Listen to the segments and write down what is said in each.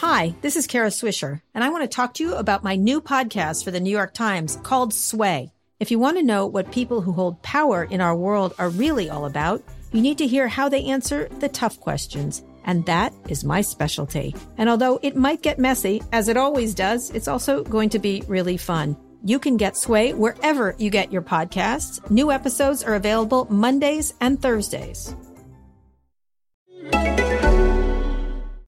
Hi, this is Kara Swisher, and I want to talk to you about my new podcast for the New York Times called Sway. If you want to know what people who hold power in our world are really all about, you need to hear how they answer the tough questions. And that is my specialty. And although it might get messy, as it always does, it's also going to be really fun. You can get Sway wherever you get your podcasts. New episodes are available Mondays and Thursdays.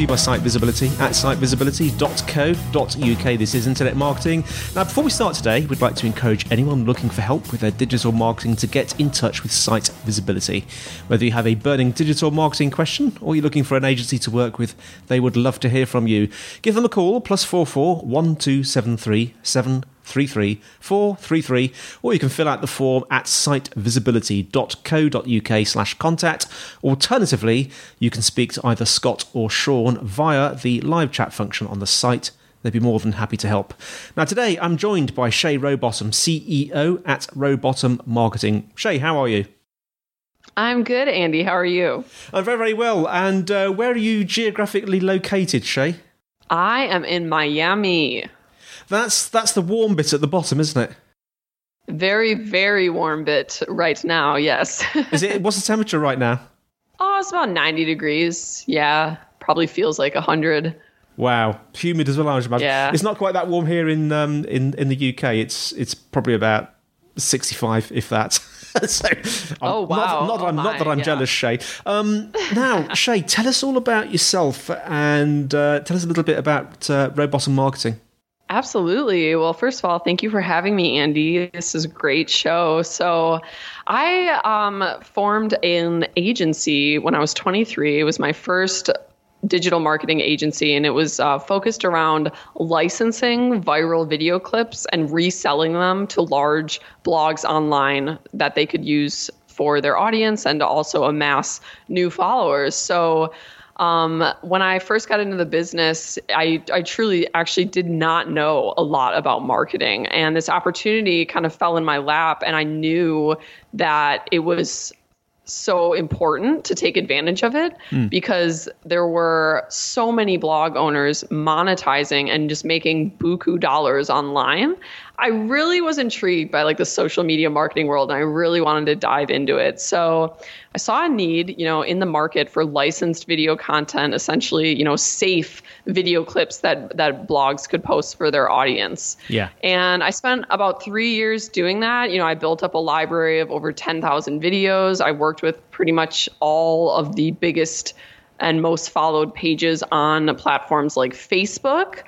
To you by Site Visibility at sitevisibility.co.uk. This is Internet Marketing. Now, before we start today, we'd like to encourage anyone looking for help with their digital marketing to get in touch with Site Visibility. Whether you have a burning digital marketing question or you're looking for an agency to work with, they would love to hear from you. Give them a call, plus 44 1273 33433 or you can fill out the form at sitevisibility.co.uk slash contact alternatively you can speak to either scott or sean via the live chat function on the site They'd be more than happy to help. Now, today I'm joined by Shay Rowbottom, CEO at Rowbottom Marketing. Shay, how are you? I'm good, Andy. How are you? I'm very, very well. And uh, where are you geographically located, Shay? I am in Miami. That's that's the warm bit at the bottom, isn't it? Very, very warm bit right now. Yes. Is it? What's the temperature right now? Oh, it's about 90 degrees. Yeah, probably feels like 100. Wow, humid as well. I imagine. Yeah. It's not quite that warm here in um, in in the UK. It's it's probably about 65, if that. so, I'm Oh, wow. Not, not, that Oh, I'm, not that I'm yeah. jealous, Shay. Um, now, Shay, tell us all about yourself and uh, tell us a little bit about uh, Rowbottom Marketing. Absolutely. Well, first of all, thank you for having me, Andy. This is a great show. So, I um, formed an agency when I was 23. It was my first digital marketing agency, and it was uh, focused around licensing viral video clips and reselling them to large blogs online that they could use for their audience and to also amass new followers. So, um, when I first got into the business, I, I truly actually did not know a lot about marketing. And this opportunity kind of fell in my lap, and I knew that it was so important to take advantage of it because there were so many blog owners monetizing and just making buku dollars online. I really was intrigued by like the social media marketing world and I really wanted to dive into it. So I saw a need, you know, in the market for licensed video content, essentially, you know, safe video clips that that blogs could post for their audience. Yeah. And I spent about three years doing that. You know, I built up a library of over 10,000 videos. I worked with pretty much all of the biggest and most followed pages on platforms like Facebook.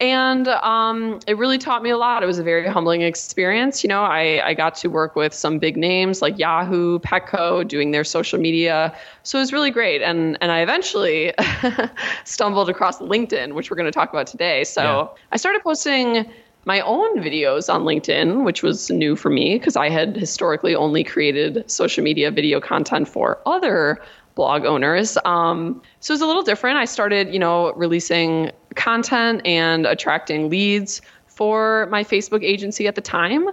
And um, it really taught me a lot. It was a very humbling experience. You know, I, I got to work with some big names like Yahoo, Petco, doing their social media. So it was really great. And and I eventually stumbled across LinkedIn, which we're going to talk about today. So Yeah. I started posting my own videos on LinkedIn, which was new for me because I had historically only created social media video content for other blog owners. Um, so it was a little different. I started, you know, releasing content and attracting leads for my Facebook agency at the time.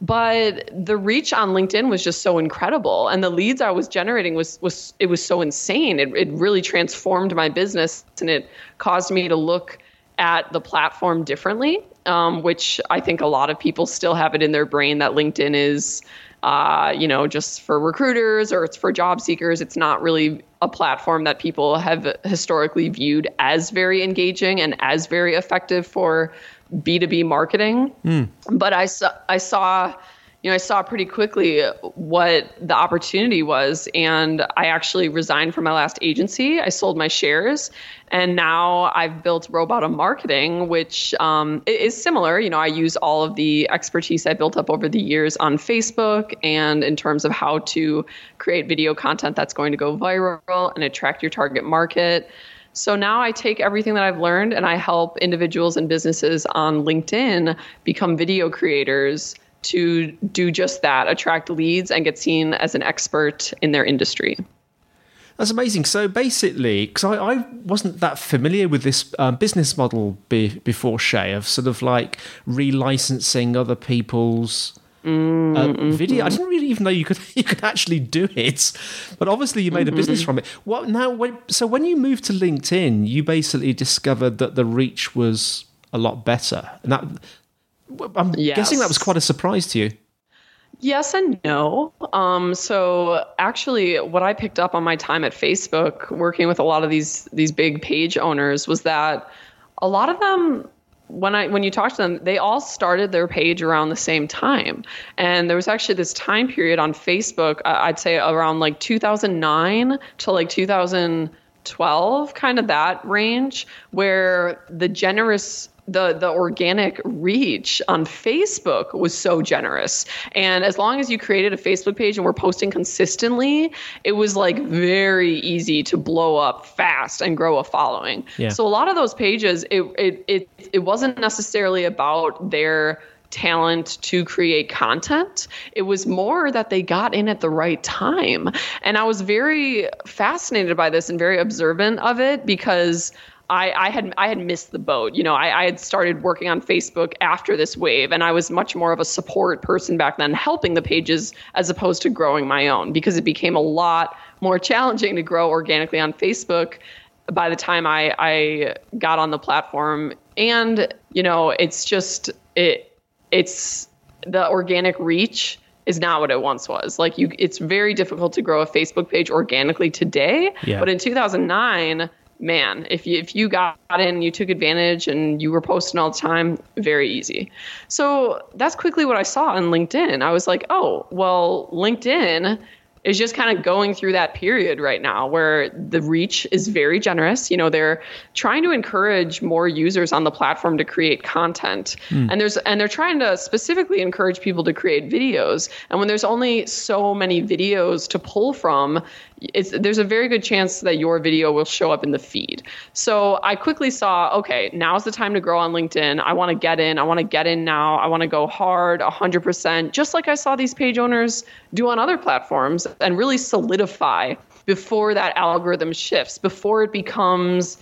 But the reach on LinkedIn was just so incredible, and the leads I was generating was was it was so insane. It it really transformed my business, and it caused me to look at the platform differently, um, which I think a lot of people still have it in their brain that LinkedIn is, uh, you know, just for recruiters or it's for job seekers. It's not really a platform that people have historically viewed as very engaging and as very effective for B2B marketing. But I saw, I saw, you know, I saw pretty quickly what the opportunity was. And I actually resigned from my last agency. I sold my shares. And now I've built Rowbottom Marketing, which um, is similar. You know, I use all of the expertise I built up over the years on Facebook and in terms of how to create video content that's going to go viral and attract your target market. So now I take everything that I've learned and I help individuals and businesses on LinkedIn become video creators to do just that attract leads and get seen as an expert in their industry. That's amazing. So basically, because I, I, wasn't that familiar with this um, business model be, before Shay of sort of like relicensing other people's mm, uh, mm-hmm. video. I didn't really even know you could you could actually do it, but obviously you made mm-hmm. a business from it. What now? When, so when you moved to LinkedIn, you basically discovered that the reach was a lot better, and that I'm yes. guessing that was quite a surprise to you. Yes and no. Um, so actually, what I picked up on my time at Facebook, working with a lot of these these big page owners, was that a lot of them when I when you talk to them, they all started their page around the same time. And there was actually this time period on Facebook, I'd say around like 2009 to like 2012, kind of that range, where the generous the the organic reach on Facebook was so generous. And as long as you created a Facebook page and were posting consistently, it was like very easy to blow up fast and grow a following. Yeah. So a lot of those pages it it it, it wasn't necessarily about their talent to create content. It was more that they got in at the right time. And I was very fascinated by this and very observant of it because I, I had I had missed the boat. You know, I, I had started working on Facebook after this wave, and I was much more of a support person back then, helping the pages as opposed to growing my own because it became a lot more challenging to grow organically on Facebook by the time I, I got on the platform. And, you know, it's just it it's the organic reach is not what it once was. Like you it's very difficult to grow a Facebook page organically today. Yeah. But in 2009 man, if you if you got in, you took advantage, and you were posting all the time, very easy. So that's quickly what I saw on LinkedIn. I was like, oh, well, LinkedIn is just kind of going through that period right now where the reach is very generous. You know, they're trying to encourage more users on the platform to create content. Mm. And there's and they're trying to specifically encourage people to create videos. And when there's only so many videos to pull from, there's a very good chance that your video will show up in the feed. So I quickly saw, okay, now's the time to grow on LinkedIn. I want to get in. I want to get in now. I want to go hard, 100%, just like I saw these page owners do on other platforms and really solidify before that algorithm shifts, before it becomes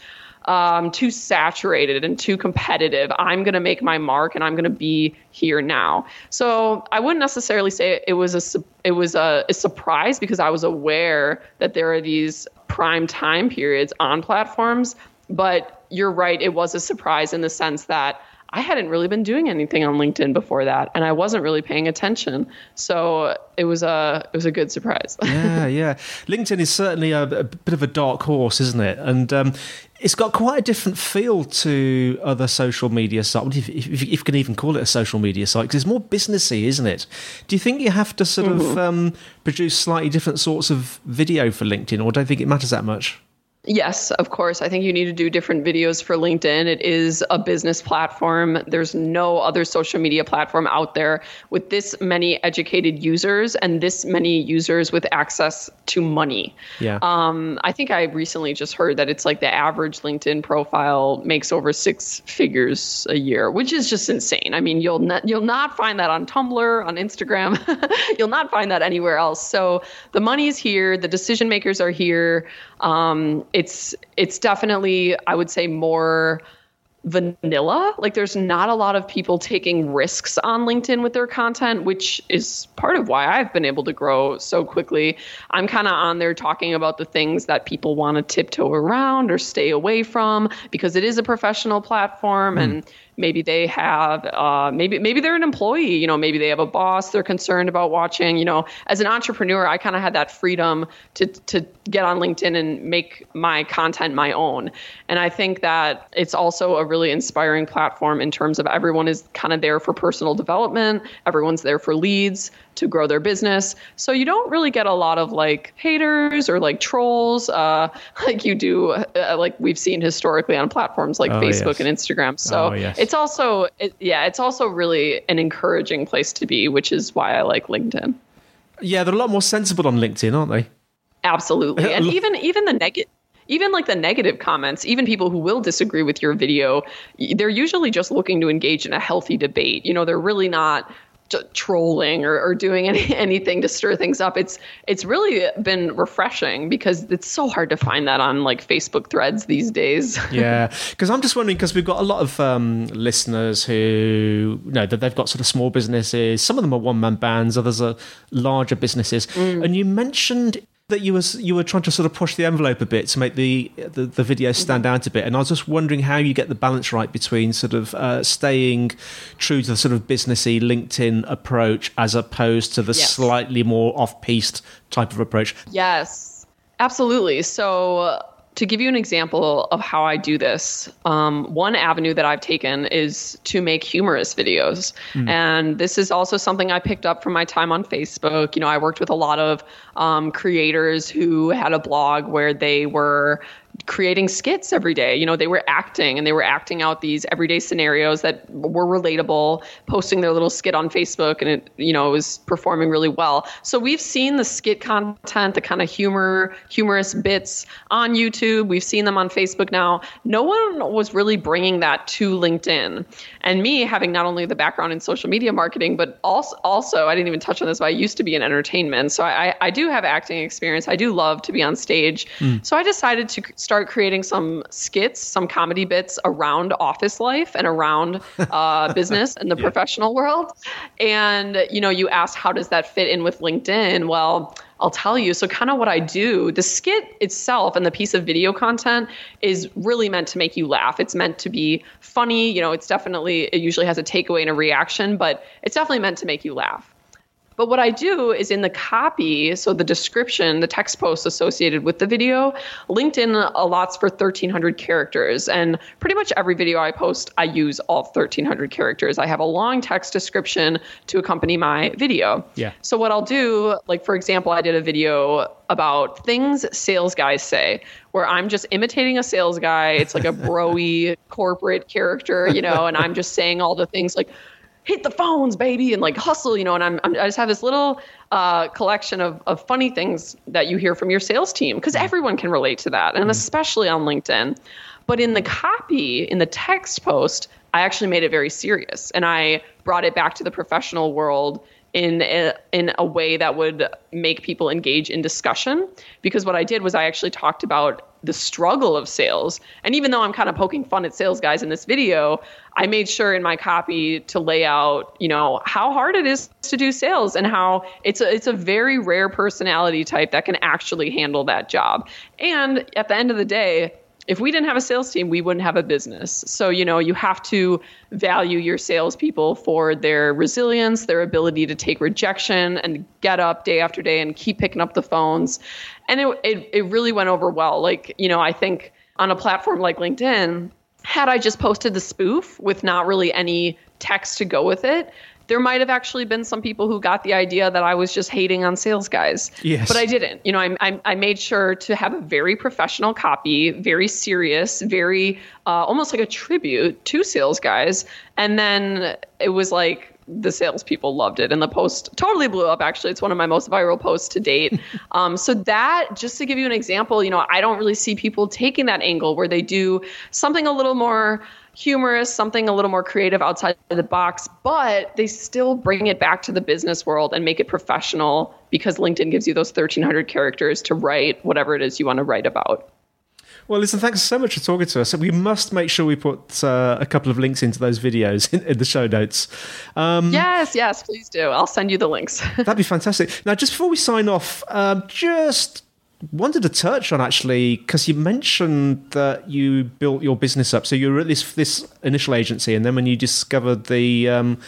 um, too saturated and too competitive. I'm going to make my mark and I'm going to be here now. So I wouldn't necessarily say it was a it was a, a surprise because I was aware that there are these prime time periods on platforms. But you're right, it was a surprise in the sense that I hadn't really been doing anything on LinkedIn before that, and I wasn't really paying attention. So it was a it was a good surprise. yeah, yeah. LinkedIn is certainly a, a, bit of a dark horse, isn't it? And um, it's got quite a different feel to other social media sites, if, if, if, you can even call it a social media site, because it's more businessy, isn't it? Do you think you have to sort mm-hmm. of um, produce slightly different sorts of video for LinkedIn, or don't think it matters that much? Yes, of course. I think you need to do different videos for LinkedIn. It is a business platform. There's no other social media platform out there with this many educated users and this many users with access to money. Yeah. Um, I think I recently just heard that it's like the average LinkedIn profile makes over six figures a year, which is just insane. I mean, you'll not you'll not find that on Tumblr, on Instagram. you'll not find that anywhere else. So the money's here. The decision makers are here. Um, it's it's definitely I would say more vanilla. Like there's not a lot of people taking risks on LinkedIn with their content, which is part of why I've been able to grow so quickly. I'm kind of on there talking about the things that people want to tiptoe around or stay away from because it is a professional platform mm. and maybe they have uh, maybe maybe they're an employee you know maybe they have a boss they're concerned about watching you know. As an entrepreneur i kind of had that freedom to to get on linkedin and make my content my own. And i think that it's also a really inspiring platform in terms of everyone is kind of there for personal development everyone's there for leads to grow their business. So you don't really get a lot of like haters or like trolls, uh, like you do, uh, like we've seen historically on platforms like oh, Facebook yes. and Instagram. So oh, yes. it's also, it, yeah, it's also really an encouraging place to be, which is why I like LinkedIn. Yeah, they're a lot more sensible on LinkedIn, aren't they? Absolutely, and even even the negative even like the negative comments, even people who will disagree with your video, they're usually just looking to engage in a healthy debate. You know, they're really not trolling or, or doing any, anything to stir things up. It's it's really been refreshing because it's so hard to find that on like Facebook threads these days. yeah, because I'm just wondering because we've got a lot of um, listeners who you know that they've got sort of small businesses. Some of them are one man bands, others are larger businesses. Mm. And you mentioned that you was you were trying to sort of push the envelope a bit to make the the, the video stand out a bit, and I was just wondering how you get the balance right between sort of uh, staying true to the sort of businessy LinkedIn approach as opposed to the yes. slightly more off-piste type of approach. Yes, absolutely. So to give you an example of how I do this, um, one avenue that I've taken is to make humorous videos. Mm. And this is also something I picked up from my time on Facebook. You know, I worked with a lot of um, creators who had a blog where they were creating skits every day. You know, they were acting and they were acting out these everyday scenarios that were relatable, posting their little skit on Facebook and it, you know, it was performing really well. So we've seen the skit content, the kind of humor, humorous bits on YouTube. We've seen them on Facebook now. No one was really bringing that to LinkedIn. And me having not only the background in social media marketing, but also, also I didn't even touch on this, but I used to be in entertainment. So I, I do have acting experience. I do love to be on stage. Mm. So I decided to start creating some skits, some comedy bits around office life and around uh, business and the yeah. professional world. And, you know, you asked, how does that fit in with LinkedIn? Well, I'll tell you. So, kind of what I do, the skit itself and the piece of video content is really meant to make you laugh. It's meant to be funny. You know, it's definitely, it usually has a takeaway and a reaction, but it's definitely meant to make you laugh. But what I do is in the copy, so the description, the text post associated with the video, LinkedIn allots for 1,300 characters. And pretty much every video I post, I use all 1,300 characters. I have a long text description to accompany my video. Yeah. So what I'll do, like for example, I did a video about things sales guys say, where I'm just imitating a sales guy. It's like a broy corporate character, you know, and I'm just saying all the things like, hit the phones, baby, and like hustle, you know. And I'm, I'm i just have this little uh, collection of of funny things that you hear from your sales team because everyone can relate to that, and mm-hmm. especially on LinkedIn. But in the copy, in the text post, I actually made it very serious, and I brought it back to the professional world in a, in a way that would make people engage in discussion. Because what I did was I actually talked about the struggle of sales. And even though I'm kind of poking fun at sales guys in this video, I made sure in my copy to lay out, you know, how hard it is to do sales and how it's a it's a very rare personality type that can actually handle that job. And at the end of the day, if we didn't have a sales team, we wouldn't have a business. So, you know, you have to value your salespeople for their resilience, their ability to take rejection and get up day after day and keep picking up the phones. And it, it, it really went over well. Like, you know, I think on a platform like LinkedIn, had I just posted the spoof with not really any text to go with it, there might have actually been some people who got the idea that I was just hating on sales guys. Yes. But I didn't. You know, I, I, I made sure to have a very professional copy, very serious, very uh, almost like a tribute to sales guys. And then it was like, the salespeople loved it, and the post totally blew up. Actually, it's one of my most viral posts to date. um, so that, just to give you an example, you know, I don't really see people taking that angle where they do something a little more humorous, something a little more creative outside of the box, but they still bring it back to the business world and make it professional because LinkedIn gives you those 1,300 characters to write whatever it is you want to write about. Well, listen, thanks so much for talking to us. We must make sure we put uh, a couple of links into those videos in, in the show notes. Um, yes, yes, please do. I'll send you the links. that'd be fantastic. Now, just before we sign off, um, just wanted to touch on actually because you mentioned that you built your business up. So you were at this this initial agency, and then when you discovered the um,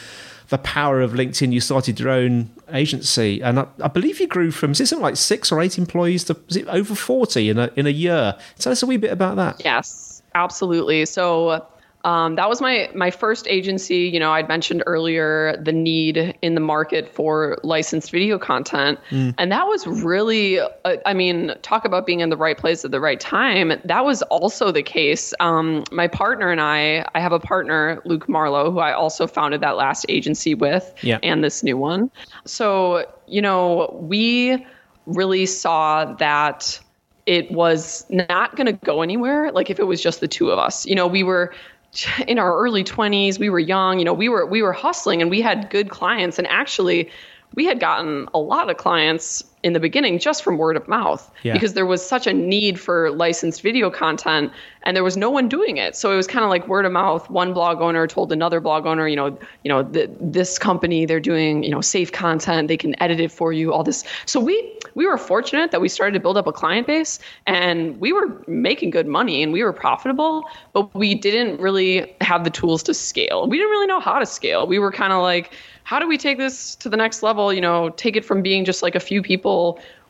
the power of LinkedIn, you started your own agency, and I, I believe you grew from is it something like six or eight employees to over forty in a in a year? Tell us a wee bit about that. Yes, absolutely. So um, that was my my first agency. You know, I'd mentioned earlier the need in the market for licensed video content, mm. and that was really, uh, I mean, talk about being in the right place at the right time. That was also the case. Um, my partner and I, I have a partner, Luke Marlowe, who I also founded that last agency with, yeah. and this new one. So you know, we really saw that it was not going to go anywhere like if it was just the two of us you know we were in our early 20s we were young you know we were we were hustling and we had good clients. And actually we had gotten a lot of clients in the beginning just from word of mouth Yeah. because there was such a need for licensed video content and there was no one doing it. So it was kind of like word of mouth one blog owner told another blog owner you know you know th- this company they're doing you know safe content they can edit it for you all this. So we we were fortunate that we started to build up a client base and we were making good money and we were profitable but we didn't really have the tools to scale. We didn't really know how to scale. We were kind of like how do we take this to the next level? You know take it from being just like a few people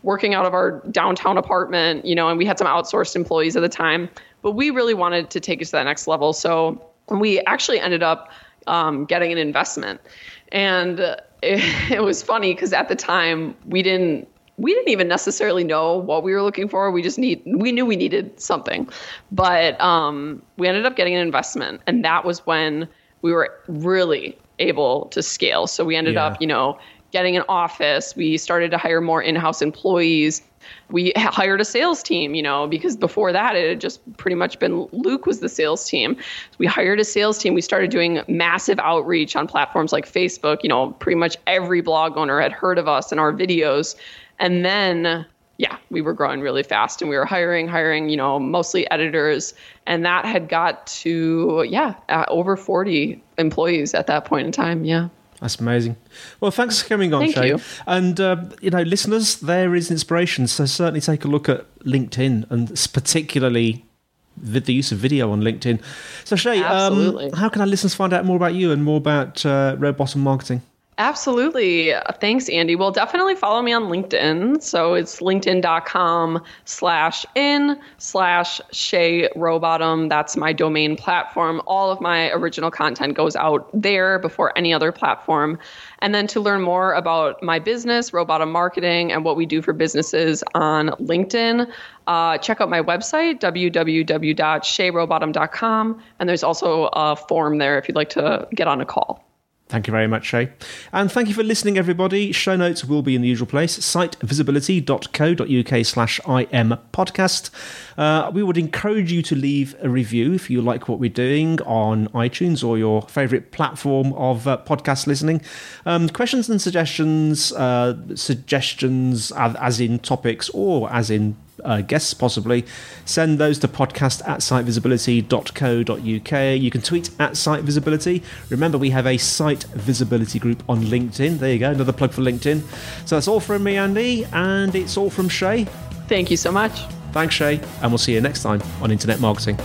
working out of our downtown apartment you know and we had some outsourced employees at the time but we really wanted to take it to that next level so we actually ended up um, getting an investment and it, it was funny because at the time we didn't we didn't even necessarily know what we were looking for. We just need we knew we needed something, but um, we ended up getting an investment, and that was when we were really able to scale. So we ended Yeah. up, you know, getting an office. We started to hire more in-house employees. We hired a sales team, you know, because before that it had just pretty much been Luke was the sales team. We hired a sales team. We started doing massive outreach on platforms like Facebook. You know, pretty much every blog owner had heard of us and our videos. And then yeah, we were growing really fast and we were hiring, hiring, you know, mostly editors. And that had got to, yeah, uh, over 40 employees at that point in time. Yeah. That's amazing. Well, thanks for coming on, Thank Shay. you. And uh, you know, listeners, there is inspiration. So certainly take a look at LinkedIn, and particularly the, the use of video on LinkedIn. So Shay, um, how can our listeners find out more about you and more about uh, Rowbottom Marketing? Absolutely. Thanks, Andy. Well, definitely follow me on LinkedIn. So it's linkedin.com slash in slash Shay Rowbottom. That's my domain platform. All of my original content goes out there before any other platform. And then to learn more about my business, Rowbottom Marketing, and what we do for businesses on LinkedIn, uh, check out my website, www.shayrowbottom.com. And there's also a form there if you'd like to get on a call. Thank you very much, Shay. And thank you for listening, everybody. Show notes will be in the usual place, sitevisibility.co.uk slash im podcast. Uh, we would encourage you to leave a review if you like what we're doing on iTunes or your favourite platform of uh, podcast listening. Um, questions and suggestions, uh, suggestions as, as in topics or as in uh, guests possibly, send those to podcast at sitevisibility.co.uk. You can tweet at site visibility. Remember, we have a site visibility group on LinkedIn. There you go, another plug for LinkedIn. So that's all from me, Andy, and it's all from Shay. Thank you so much. Thanks, Shay, and we'll see you next time on Internet Marketing.